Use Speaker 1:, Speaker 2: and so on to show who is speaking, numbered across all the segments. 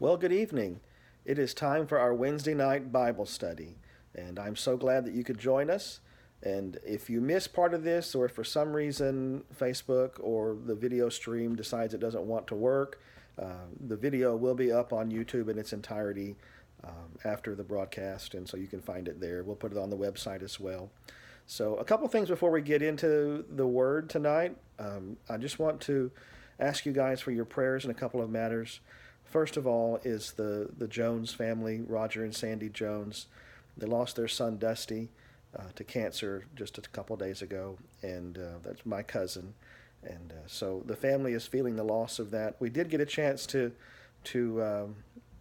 Speaker 1: Well, good evening. It is time for our Wednesday night Bible study, and I'm so glad that you could join us. And if you miss part of this, or if for some reason Facebook or the video stream decides it doesn't want to work, uh, the video will be up on YouTube in its entirety um, after the broadcast, and so you can find it there. We'll put it on the website as well. So, a couple things before we get into the Word tonight. Um, I just want to ask you guys for your prayers in a couple of matters. First of all, is the, the Jones family, Roger and Sandy Jones. They lost their son Dusty uh, to cancer just a couple days ago, and uh, that's my cousin. And uh, so the family is feeling the loss of that. We did get a chance to to um,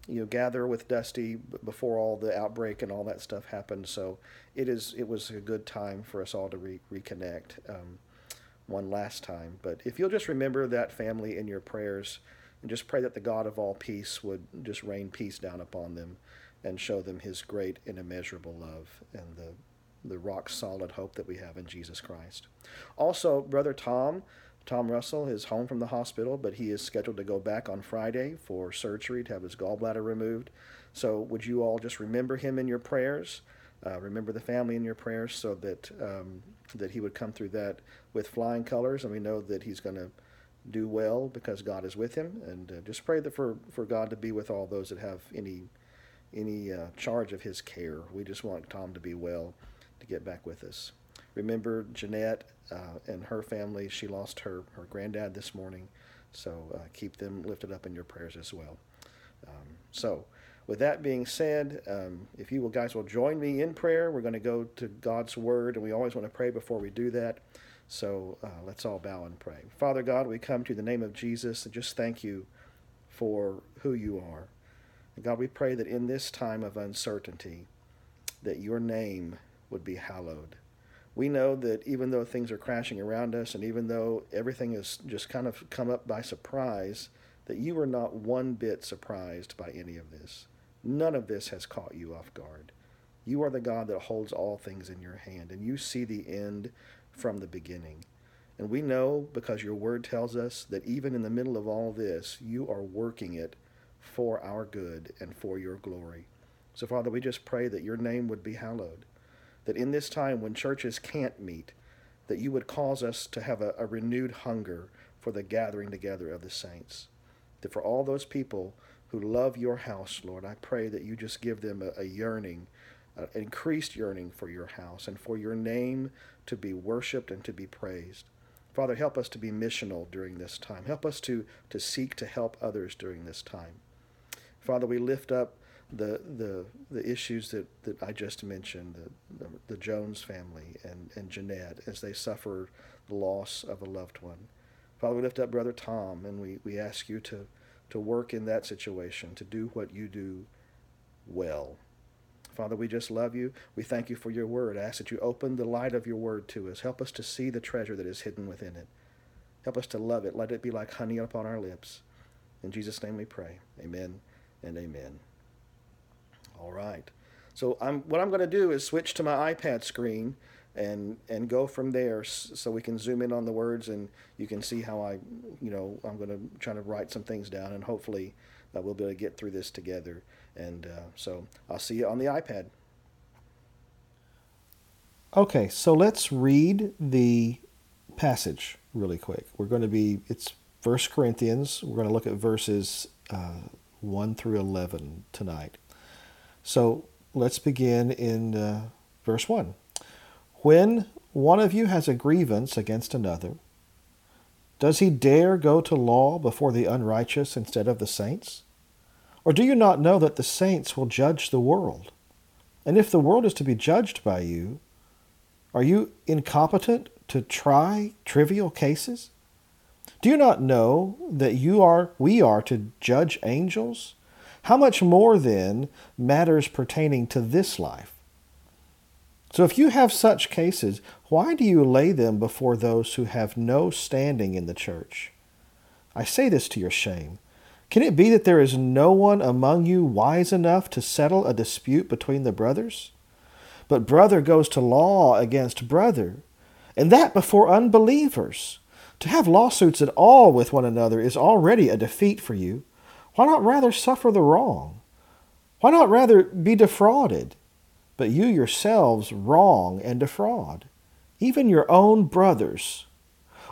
Speaker 1: you know gather with Dusty before all the outbreak and all that stuff happened. So it is it was a good time for us all to re- reconnect um, one last time. But if you'll just remember that family in your prayers and just pray that the God of all peace would just rain peace down upon them and show them his great and immeasurable love and the the rock solid hope that we have in Jesus Christ. Also, brother Tom, Tom Russell is home from the hospital, but he is scheduled to go back on Friday for surgery to have his gallbladder removed. So, would you all just remember him in your prayers? Uh, remember the family in your prayers, so that um, that he would come through that with flying colors, and we know that he's going to do well because God is with him. And uh, just pray that for for God to be with all those that have any any uh, charge of his care. We just want Tom to be well to get back with us. Remember Jeanette uh, and her family. She lost her, her granddad this morning, so uh, keep them lifted up in your prayers as well. Um, so, with that being said, um, if you will, guys will join me in prayer. We're going to go to God's Word, and we always want to pray before we do that. So uh, let's all bow and pray. Father God, we come to the name of Jesus and just thank you for who you are. And God, we pray that in this time of uncertainty, that your name would be hallowed. We know that even though things are crashing around us and even though everything has just kind of come up by surprise, that you are not one bit surprised by any of this. None of this has caught you off guard. You are the God that holds all things in your hand, and you see the end from the beginning. And we know because your word tells us that even in the middle of all this, you are working it for our good and for your glory. So, Father, we just pray that your name would be hallowed that in this time when churches can't meet, that you would cause us to have a, a renewed hunger for the gathering together of the saints. That for all those people who love your house, Lord, I pray that you just give them a, a yearning, an increased yearning for your house and for your name to be worshiped and to be praised. Father, help us to be missional during this time. Help us to, to seek to help others during this time. Father, we lift up the the the issues that, that I just mentioned, the, the, the Jones family and, and Jeanette, as they suffer the loss of a loved one. Father, we lift up Brother Tom and we, we ask you to, to work in that situation, to do what you do well. Father, we just love you. We thank you for your word. I ask that you open the light of your word to us. Help us to see the treasure that is hidden within it. Help us to love it. Let it be like honey upon our lips. In Jesus' name we pray. Amen and amen. All right. So I'm, what I'm going to do is switch to my iPad screen and and go from there so we can zoom in on the words and you can see how I, you know, I'm going to try to write some things down and hopefully uh, we'll be able to get through this together. And uh, so I'll see you on the iPad.
Speaker 2: Okay, so let's read the passage really quick. We're going to be, it's First Corinthians. We're going to look at verses uh, 1 through 11 tonight. So let's begin in uh, verse 1. When one of you has a grievance against another, does he dare go to law before the unrighteous instead of the saints? Or do you not know that the saints will judge the world? And if the world is to be judged by you, are you incompetent to try trivial cases? Do you not know that you are we are to judge angels? How much more then matters pertaining to this life? So if you have such cases, why do you lay them before those who have no standing in the church? I say this to your shame. Can it be that there is no one among you wise enough to settle a dispute between the brothers? But brother goes to law against brother, and that before unbelievers. To have lawsuits at all with one another is already a defeat for you. Why not rather suffer the wrong? Why not rather be defrauded? But you yourselves wrong and defraud, even your own brothers.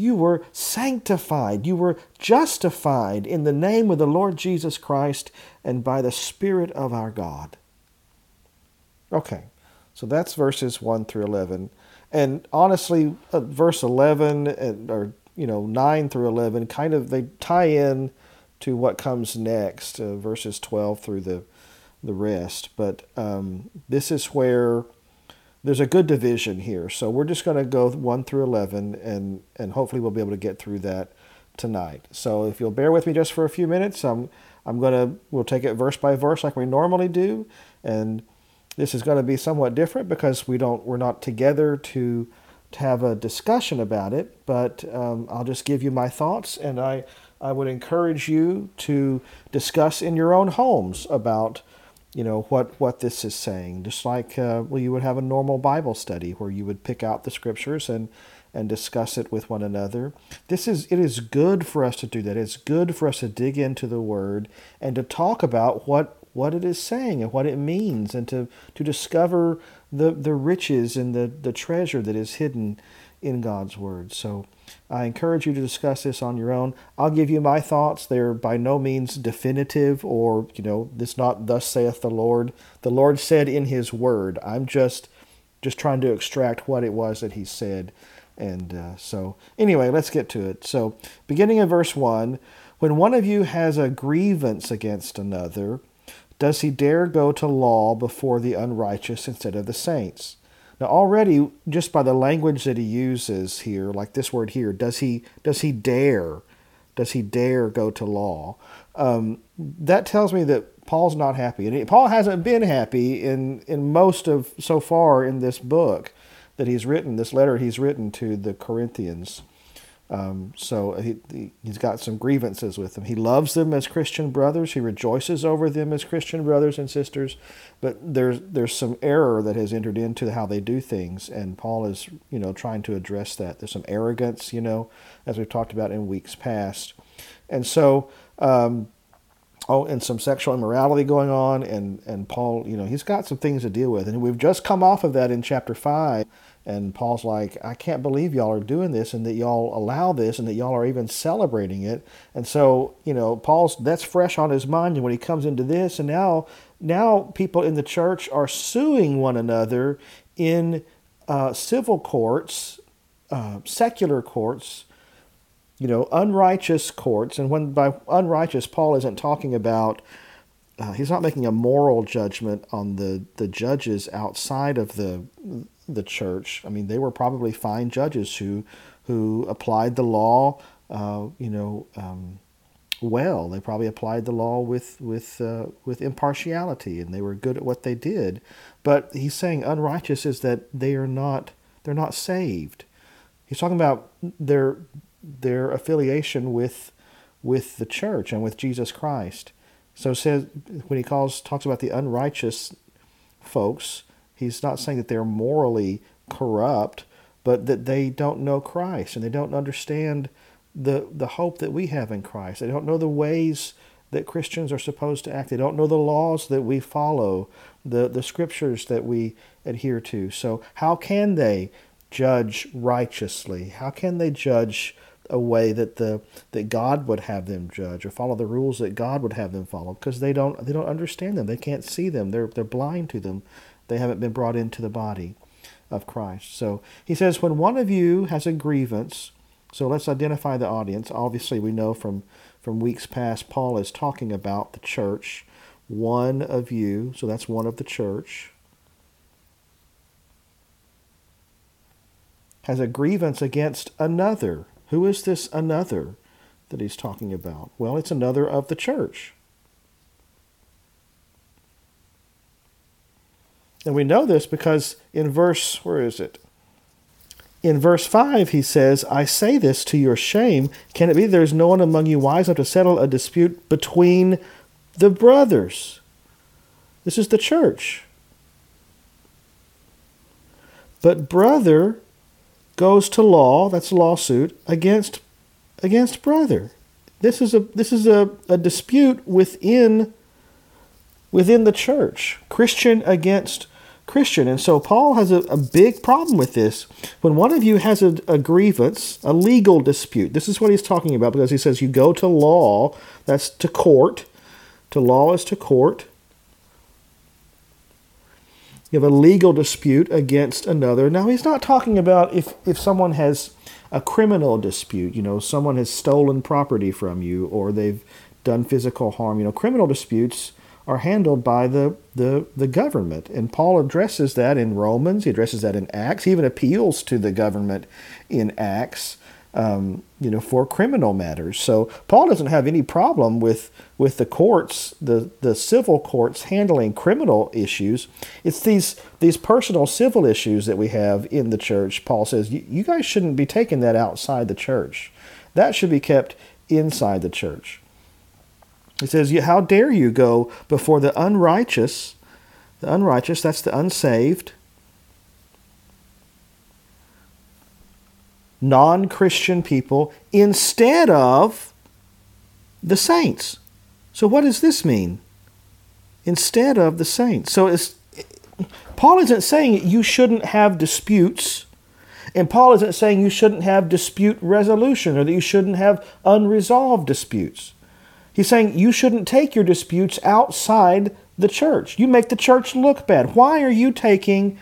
Speaker 2: you were sanctified, you were justified in the name of the Lord Jesus Christ and by the Spirit of our God. Okay, so that's verses 1 through 11. And honestly, uh, verse 11 and, or, you know, 9 through 11 kind of, they tie in to what comes next, uh, verses 12 through the, the rest. But um, this is where there's a good division here. So we're just going to go 1 through 11, and, and hopefully we'll be able to get through that tonight. So if you'll bear with me just for a few minutes, I'm, I'm going to, we'll take it verse by verse like we normally do. And this is going to be somewhat different because we don't, we're not together to, to have a discussion about it, but um, I'll just give you my thoughts, and I, I would encourage you to discuss in your own homes about you know what what this is saying just like uh, well you would have a normal bible study where you would pick out the scriptures and and discuss it with one another. This is it is good for us to do that. It's good for us to dig into the word and to talk about what what it is saying and what it means and to to discover the the riches and the the treasure that is hidden in God's word so I encourage you to discuss this on your own. I'll give you my thoughts. They're by no means definitive or, you know, this not thus saith the Lord. The Lord said in his word. I'm just just trying to extract what it was that he said. And uh, so, anyway, let's get to it. So, beginning in verse 1 When one of you has a grievance against another, does he dare go to law before the unrighteous instead of the saints? Now already just by the language that he uses here, like this word here, does he does he dare? Does he dare go to law? Um, that tells me that Paul's not happy, and Paul hasn't been happy in in most of so far in this book that he's written, this letter he's written to the Corinthians. Um, so he, he's got some grievances with them. He loves them as Christian brothers. He rejoices over them as Christian brothers and sisters. But there's there's some error that has entered into how they do things, and Paul is you know trying to address that. There's some arrogance, you know, as we've talked about in weeks past, and so. Um, oh, and some sexual immorality going on, and and Paul, you know, he's got some things to deal with, and we've just come off of that in chapter five and Paul's like, I can't believe y'all are doing this and that y'all allow this and that y'all are even celebrating it. And so, you know, Paul's that's fresh on his mind when he comes into this and now now people in the church are suing one another in uh, civil courts, uh, secular courts, you know, unrighteous courts. And when by unrighteous, Paul isn't talking about uh, he's not making a moral judgment on the, the judges outside of the the church. I mean, they were probably fine judges who who applied the law, uh, you know, um, well. They probably applied the law with with uh, with impartiality, and they were good at what they did. But he's saying unrighteous is that they are not they're not saved. He's talking about their their affiliation with with the church and with Jesus Christ. So says when he calls talks about the unrighteous folks, He's not saying that they're morally corrupt, but that they don't know Christ and they don't understand the, the hope that we have in Christ. They don't know the ways that Christians are supposed to act. They don't know the laws that we follow, the, the scriptures that we adhere to. So, how can they judge righteously? How can they judge a way that the that God would have them judge or follow the rules that God would have them follow? Because they don't they don't understand them. They can't see them. They're they're blind to them. They haven't been brought into the body of Christ. So he says, when one of you has a grievance, so let's identify the audience. Obviously, we know from, from weeks past, Paul is talking about the church. One of you, so that's one of the church, has a grievance against another. Who is this another that he's talking about? Well, it's another of the church. And we know this because in verse, where is it? In verse 5, he says, I say this to your shame. Can it be there is no one among you wise enough to settle a dispute between the brothers? This is the church. But brother goes to law, that's a lawsuit, against against brother. This is a this is a, a dispute within within the church. Christian against Christian. And so Paul has a, a big problem with this. When one of you has a, a grievance, a legal dispute, this is what he's talking about because he says you go to law, that's to court. To law is to court. You have a legal dispute against another. Now, he's not talking about if, if someone has a criminal dispute, you know, someone has stolen property from you or they've done physical harm. You know, criminal disputes are handled by the, the, the government. And Paul addresses that in Romans, he addresses that in Acts, he even appeals to the government in Acts. Um, you know, for criminal matters. So Paul doesn't have any problem with with the courts, the the civil courts handling criminal issues. It's these these personal civil issues that we have in the church. Paul says you guys shouldn't be taking that outside the church. That should be kept inside the church. He says, How dare you go before the unrighteous? The unrighteous, that's the unsaved, non Christian people instead of the saints. So, what does this mean? Instead of the saints. So, it's, Paul isn't saying you shouldn't have disputes. And Paul isn't saying you shouldn't have dispute resolution or that you shouldn't have unresolved disputes. He's saying you shouldn't take your disputes outside the church. You make the church look bad. Why are you taking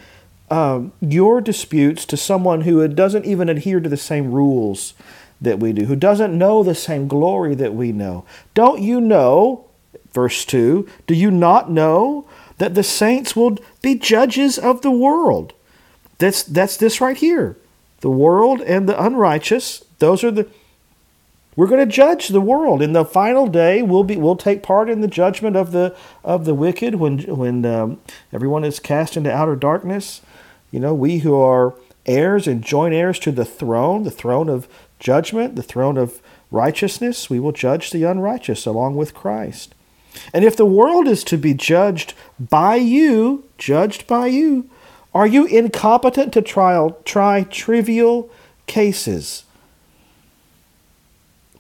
Speaker 2: um, your disputes to someone who doesn't even adhere to the same rules that we do, who doesn't know the same glory that we know? Don't you know, verse 2, do you not know that the saints will be judges of the world? That's, that's this right here. The world and the unrighteous, those are the we're going to judge the world in the final day. We'll be we'll take part in the judgment of the of the wicked when when um, everyone is cast into outer darkness. You know, we who are heirs and joint heirs to the throne, the throne of judgment, the throne of righteousness, we will judge the unrighteous along with Christ. And if the world is to be judged by you, judged by you, are you incompetent to trial, try trivial cases?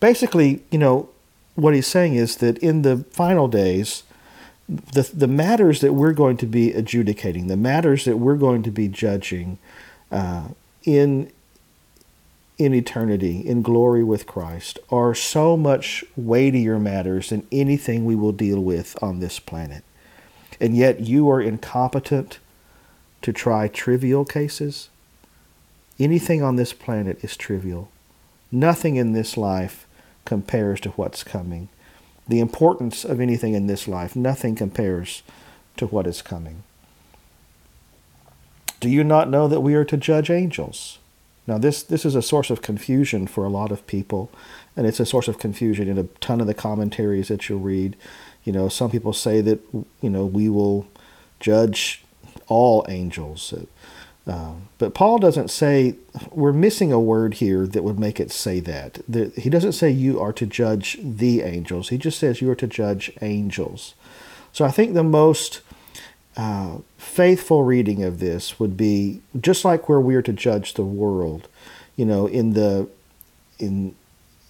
Speaker 2: Basically, you know, what he's saying is that in the final days, the, the matters that we're going to be adjudicating, the matters that we're going to be judging uh, in, in eternity, in glory with Christ, are so much weightier matters than anything we will deal with on this planet. And yet you are incompetent to try trivial cases. Anything on this planet is trivial. Nothing in this life compares to what's coming. The importance of anything in this life, nothing compares to what is coming. Do you not know that we are to judge angels? Now, this, this is a source of confusion for a lot of people, and it's a source of confusion in a ton of the commentaries that you'll read. You know, some people say that, you know, we will judge all angels. Um, but Paul doesn't say, we're missing a word here that would make it say that. The, he doesn't say you are to judge the angels. He just says you are to judge angels. So I think the most uh, faithful reading of this would be just like where we are to judge the world. You know, in the in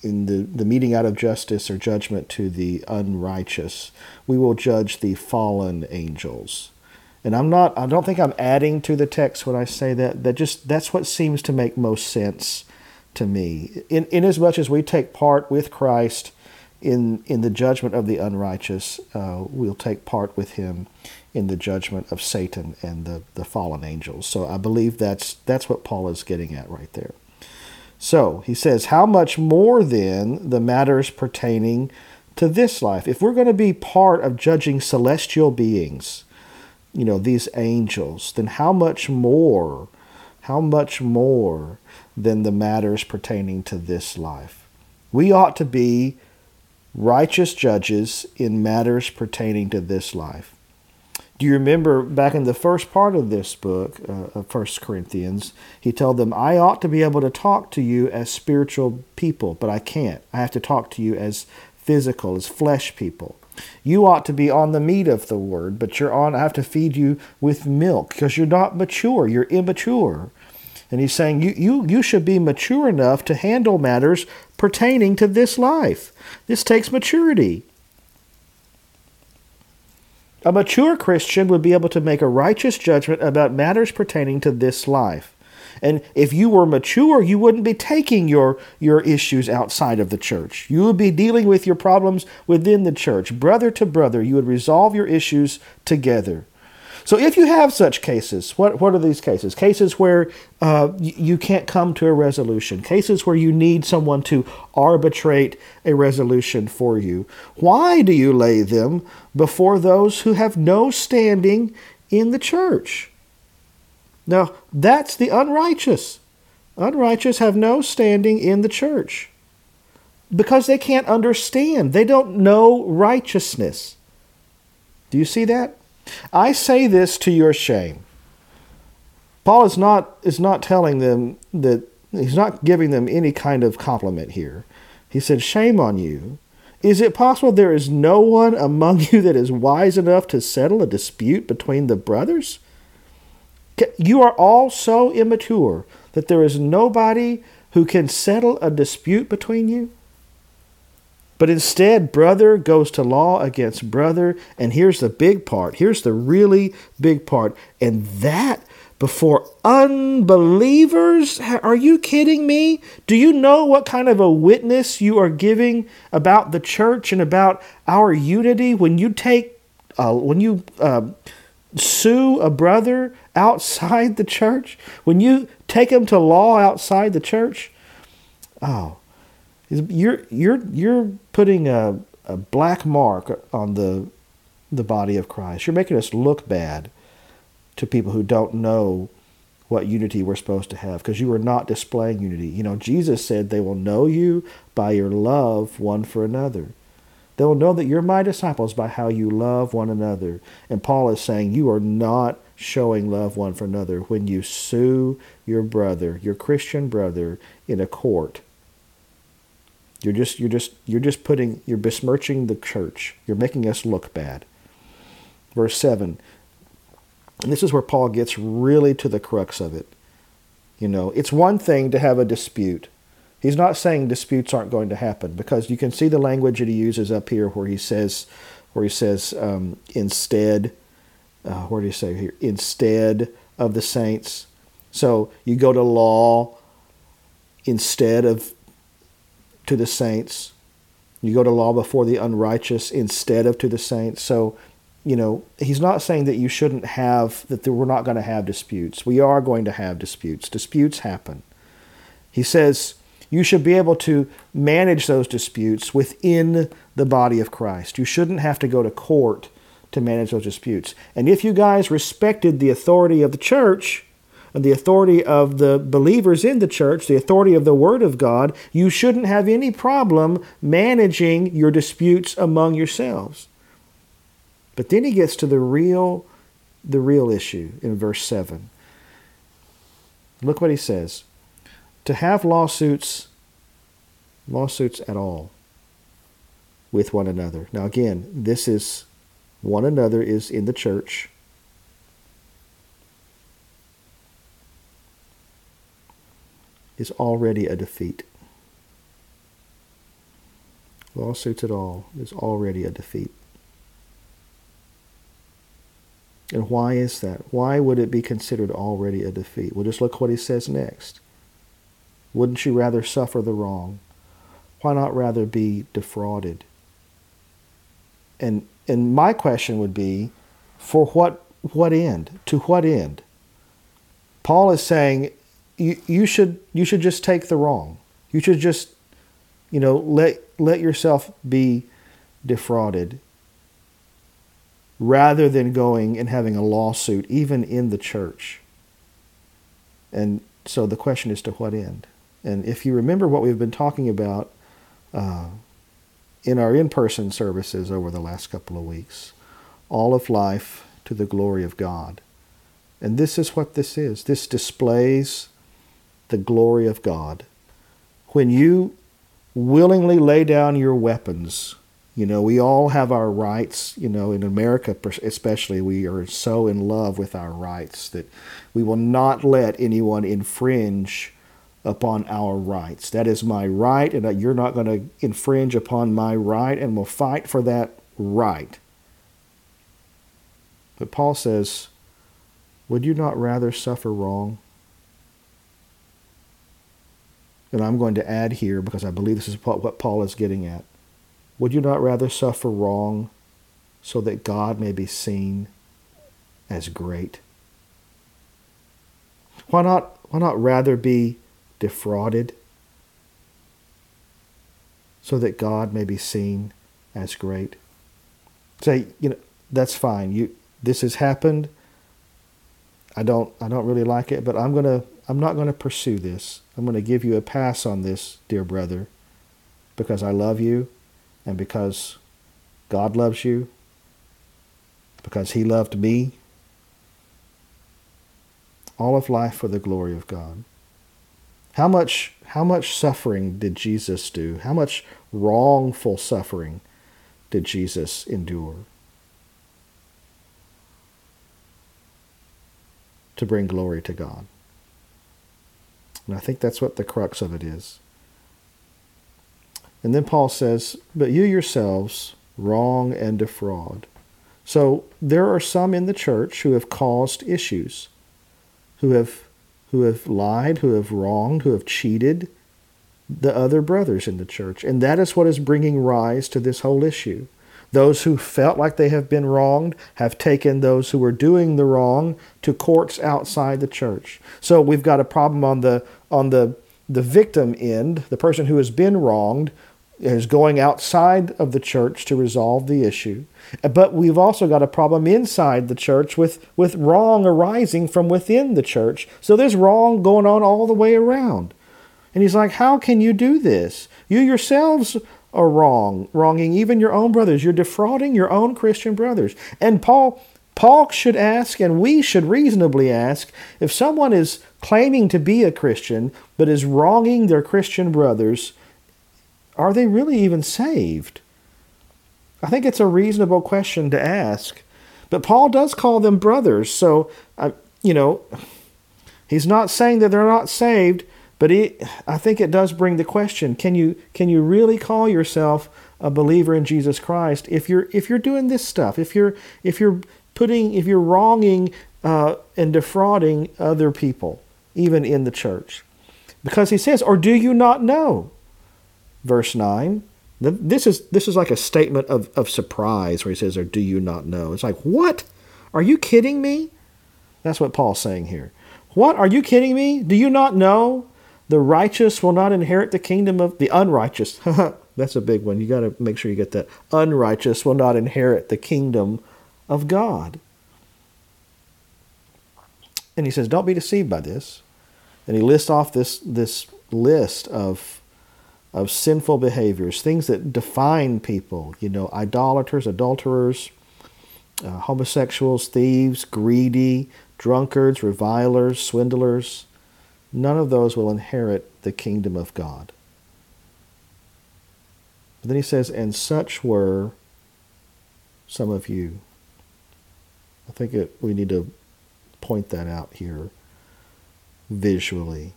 Speaker 2: in the, the meting out of justice or judgment to the unrighteous, we will judge the fallen angels. And I'm not I don't think I'm adding to the text when I say that. That just that's what seems to make most sense to me. In in as much as we take part with Christ in in the judgment of the unrighteous, uh, we'll take part with him in the judgment of Satan and the, the fallen angels. So I believe that's that's what Paul is getting at right there. So he says, How much more then the matters pertaining to this life? If we're going to be part of judging celestial beings, you know, these angels, then how much more, how much more than the matters pertaining to this life? We ought to be righteous judges in matters pertaining to this life. Do you remember back in the first part of this book, uh, of First Corinthians, he told them, I ought to be able to talk to you as spiritual people, but I can't. I have to talk to you as physical, as flesh people. You ought to be on the meat of the word, but you're on, I have to feed you with milk because you're not mature, you're immature. And he's saying you, you, you should be mature enough to handle matters pertaining to this life. This takes maturity. A mature Christian would be able to make a righteous judgment about matters pertaining to this life. And if you were mature, you wouldn't be taking your, your issues outside of the church. You would be dealing with your problems within the church. Brother to brother, you would resolve your issues together. So if you have such cases, what, what are these cases? Cases where uh, you can't come to a resolution, cases where you need someone to arbitrate a resolution for you. Why do you lay them before those who have no standing in the church? Now, that's the unrighteous. Unrighteous have no standing in the church because they can't understand. They don't know righteousness. Do you see that? I say this to your shame. Paul is not is not telling them that he's not giving them any kind of compliment here. He said, "Shame on you. Is it possible there is no one among you that is wise enough to settle a dispute between the brothers? You are all so immature that there is nobody who can settle a dispute between you?" But instead, brother goes to law against brother. And here's the big part. Here's the really big part. And that before unbelievers? Are you kidding me? Do you know what kind of a witness you are giving about the church and about our unity when you take, uh, when you uh, sue a brother outside the church? When you take him to law outside the church? Oh, you're you're you're putting a, a black mark on the the body of Christ. You're making us look bad to people who don't know what unity we're supposed to have because you are not displaying unity. You know, Jesus said they will know you by your love one for another. They will know that you're my disciples by how you love one another. And Paul is saying you are not showing love one for another when you sue your brother, your Christian brother, in a court you're just you're just you're just putting you're besmirching the church. You're making us look bad. Verse 7. And this is where Paul gets really to the crux of it. You know, it's one thing to have a dispute. He's not saying disputes aren't going to happen because you can see the language that he uses up here where he says where he says um, instead uh, where do you say here instead of the saints so you go to law instead of to the saints. You go to law before the unrighteous instead of to the saints. So, you know, he's not saying that you shouldn't have, that we're not going to have disputes. We are going to have disputes. Disputes happen. He says you should be able to manage those disputes within the body of Christ. You shouldn't have to go to court to manage those disputes. And if you guys respected the authority of the church, and the authority of the believers in the church, the authority of the Word of God, you shouldn't have any problem managing your disputes among yourselves. But then he gets to the real the real issue in verse 7. Look what he says. To have lawsuits lawsuits at all with one another. Now again, this is one another is in the church is already a defeat. Lawsuits at all is already a defeat. And why is that? Why would it be considered already a defeat? Well, just look what he says next. Wouldn't you rather suffer the wrong? Why not rather be defrauded? And and my question would be, for what what end? To what end? Paul is saying you, you should you should just take the wrong. You should just you know let let yourself be defrauded rather than going and having a lawsuit even in the church. And so the question is to what end? And if you remember what we've been talking about uh, in our in person services over the last couple of weeks, all of life to the glory of God. And this is what this is. This displays the glory of God. When you willingly lay down your weapons, you know, we all have our rights. You know, in America especially, we are so in love with our rights that we will not let anyone infringe upon our rights. That is my right, and you're not going to infringe upon my right, and we'll fight for that right. But Paul says, Would you not rather suffer wrong? And I'm going to add here because I believe this is what Paul is getting at. Would you not rather suffer wrong so that God may be seen as great? Why not, why not rather be defrauded so that God may be seen as great? Say, you know, that's fine. You this has happened. I don't I don't really like it, but I'm to I'm not to pursue this. I'm to give you a pass on this, dear brother, because I love you and because God loves you, because He loved me, all of life for the glory of God. How much, how much suffering did Jesus do? How much wrongful suffering did Jesus endure? To bring glory to God. And I think that's what the crux of it is. And then Paul says, But you yourselves wrong and defraud. So there are some in the church who have caused issues, who have who have lied, who have wronged, who have cheated the other brothers in the church. And that is what is bringing rise to this whole issue. Those who felt like they have been wronged have taken those who were doing the wrong to courts outside the church. So we've got a problem on the on the the victim end, the person who has been wronged, is going outside of the church to resolve the issue. But we've also got a problem inside the church with, with wrong arising from within the church. So there's wrong going on all the way around. And he's like, How can you do this? You yourselves are wrong, wronging even your own brothers. You're defrauding your own Christian brothers. And Paul Paul should ask, and we should reasonably ask, if someone is claiming to be a Christian but is wronging their Christian brothers, are they really even saved? I think it's a reasonable question to ask. But Paul does call them brothers, so, uh, you know, he's not saying that they're not saved, but he, I think it does bring the question: Can you can you really call yourself a believer in Jesus Christ if you're if you're doing this stuff? If you're if you're putting if you're wronging uh, and defrauding other people, even in the church, because he says, "Or do you not know?" Verse 9. This is, this is like a statement of, of surprise where he says, Or do you not know? It's like, What? Are you kidding me? That's what Paul's saying here. What? Are you kidding me? Do you not know? The righteous will not inherit the kingdom of the unrighteous. That's a big one. You got to make sure you get that. Unrighteous will not inherit the kingdom of God. And he says, Don't be deceived by this. And he lists off this, this list of of sinful behaviors, things that define people, you know, idolaters, adulterers, uh, homosexuals, thieves, greedy, drunkards, revilers, swindlers. None of those will inherit the kingdom of God. But then he says, and such were some of you. I think it, we need to point that out here visually.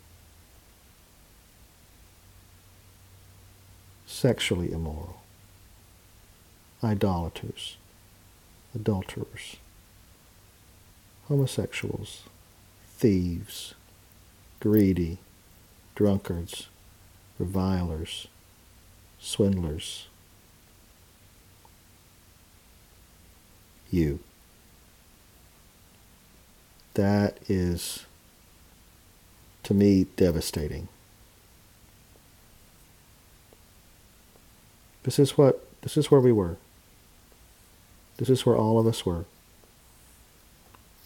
Speaker 2: Sexually immoral, idolaters, adulterers, homosexuals, thieves, greedy, drunkards, revilers, swindlers. You. That is, to me, devastating. This is what this is where we were. This is where all of us were.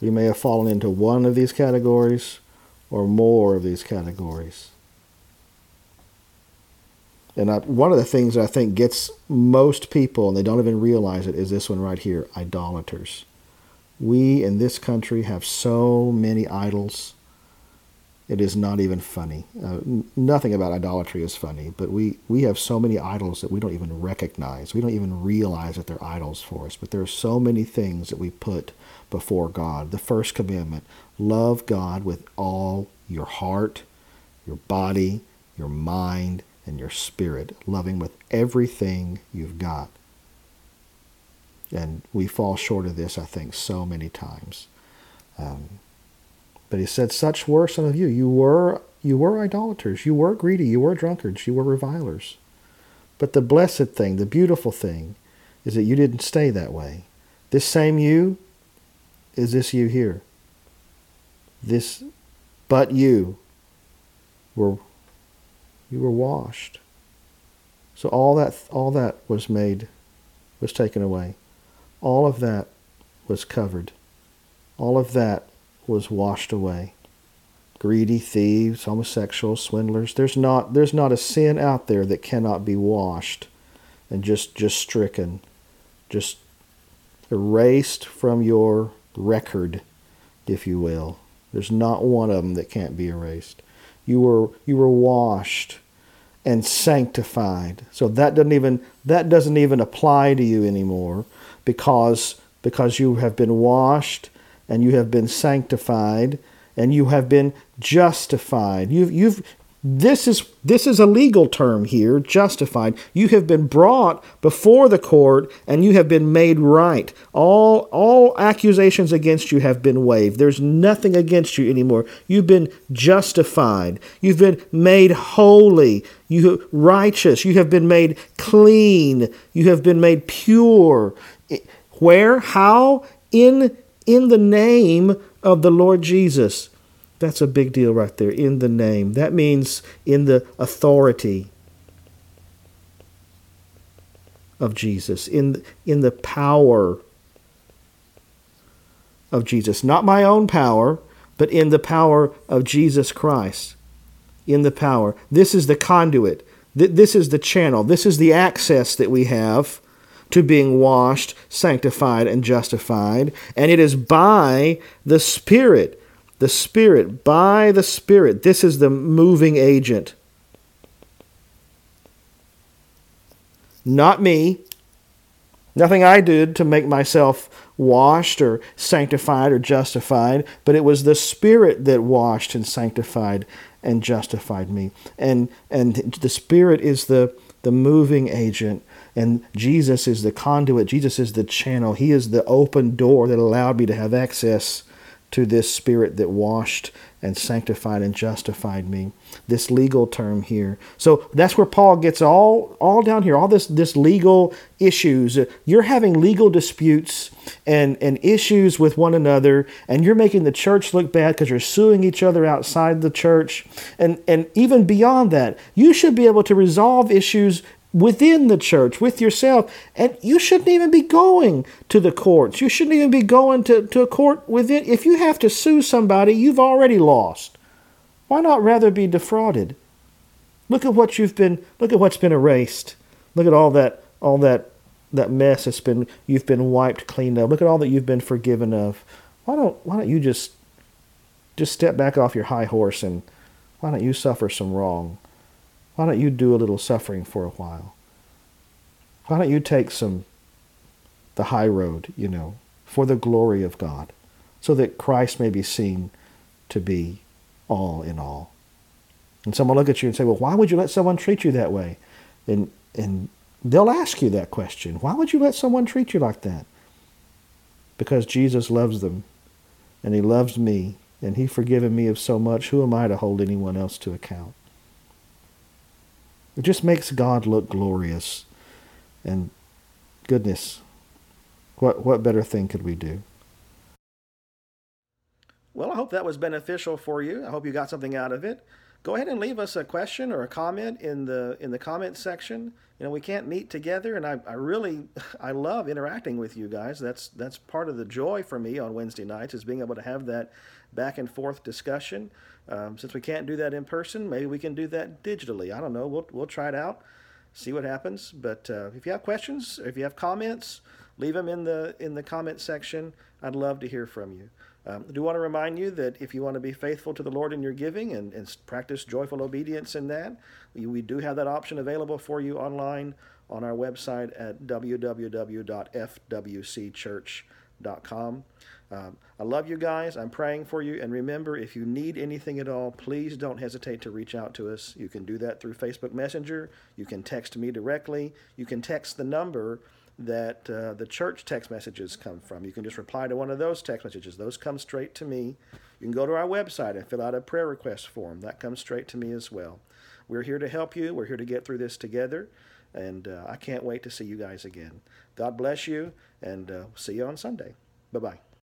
Speaker 2: We may have fallen into one of these categories or more of these categories. And I, one of the things that I think gets most people, and they don't even realize it, is this one right here idolaters. We in this country have so many idols. It is not even funny. Uh, nothing about idolatry is funny, but we, we have so many idols that we don't even recognize. We don't even realize that they're idols for us. But there are so many things that we put before God. The first commandment love God with all your heart, your body, your mind, and your spirit. Loving with everything you've got. And we fall short of this, I think, so many times. Um, but he said, Such were some of you. You were you were idolaters, you were greedy, you were drunkards, you were revilers. But the blessed thing, the beautiful thing, is that you didn't stay that way. This same you is this you here. This but you were you were washed. So all that all that was made was taken away. All of that was covered. All of that was washed away. Greedy, thieves, homosexuals, swindlers. There's not there's not a sin out there that cannot be washed and just just stricken, just erased from your record, if you will. There's not one of them that can't be erased. You were you were washed and sanctified. So that doesn't even that doesn't even apply to you anymore because because you have been washed and you have been sanctified and you have been justified. You've you've this is this is a legal term here, justified. You have been brought before the court and you have been made right. All all accusations against you have been waived. There's nothing against you anymore. You've been justified. You've been made holy. You righteous. You have been made clean. You have been made pure. Where? How? In in the name of the Lord Jesus. That's a big deal right there. In the name. That means in the authority of Jesus, in, in the power of Jesus. Not my own power, but in the power of Jesus Christ. In the power. This is the conduit. This is the channel. This is the access that we have to being washed, sanctified, and justified. And it is by the Spirit the Spirit, by the Spirit. This is the moving agent. Not me. Nothing I did to make myself washed or sanctified or justified, but it was the Spirit that washed and sanctified and justified me. And and the Spirit is the the moving agent and Jesus is the conduit. Jesus is the channel. He is the open door that allowed me to have access to this spirit that washed and sanctified and justified me. This legal term here. So that's where Paul gets all all down here, all this this legal issues. You're having legal disputes and, and issues with one another, and you're making the church look bad because you're suing each other outside the church. And and even beyond that, you should be able to resolve issues within the church, with yourself. And you shouldn't even be going to the courts. You shouldn't even be going to, to a court within. If you have to sue somebody, you've already lost. Why not rather be defrauded? Look at what you've been look at what's been erased. Look at all that all that that mess that's been you've been wiped clean up. Look at all that you've been forgiven of. Why don't why don't you just just step back off your high horse and why don't you suffer some wrong? Why don't you do a little suffering for a while? Why don't you take some, the high road, you know, for the glory of God, so that Christ may be seen to be all in all? And someone look at you and say, well, why would you let someone treat you that way? And, and they'll ask you that question. Why would you let someone treat you like that? Because Jesus loves them, and he loves me, and he forgiven me of so much. Who am I to hold anyone else to account? It just makes God look glorious. And goodness, what, what better thing could we do?
Speaker 1: Well, I hope that was beneficial for you. I hope you got something out of it. Go ahead and leave us a question or a comment in the in the comment section. You know, we can't meet together, and I, I really I love interacting with you guys. That's that's part of the joy for me on Wednesday nights is being able to have that back and forth discussion. Um, since we can't do that in person, maybe we can do that digitally. I don't know. We'll, we'll try it out, see what happens. But uh, if you have questions, if you have comments, leave them in the in the comment section. I'd love to hear from you. Um, I do want to remind you that if you want to be faithful to the Lord in your giving and, and practice joyful obedience in that, we, we do have that option available for you online on our website at www.fwcchurch.com. Um, I love you guys. I'm praying for you. And remember, if you need anything at all, please don't hesitate to reach out to us. You can do that through Facebook Messenger. You can text me directly. You can text the number that uh, the church text messages come from. You can just reply to one of those text messages. Those come straight to me. You can go to our website and fill out a prayer request form. That comes straight to me as well. We're here to help you. We're here to get through this together. And uh, I can't wait to see you guys again. God bless you, and uh, see you on Sunday. Bye bye.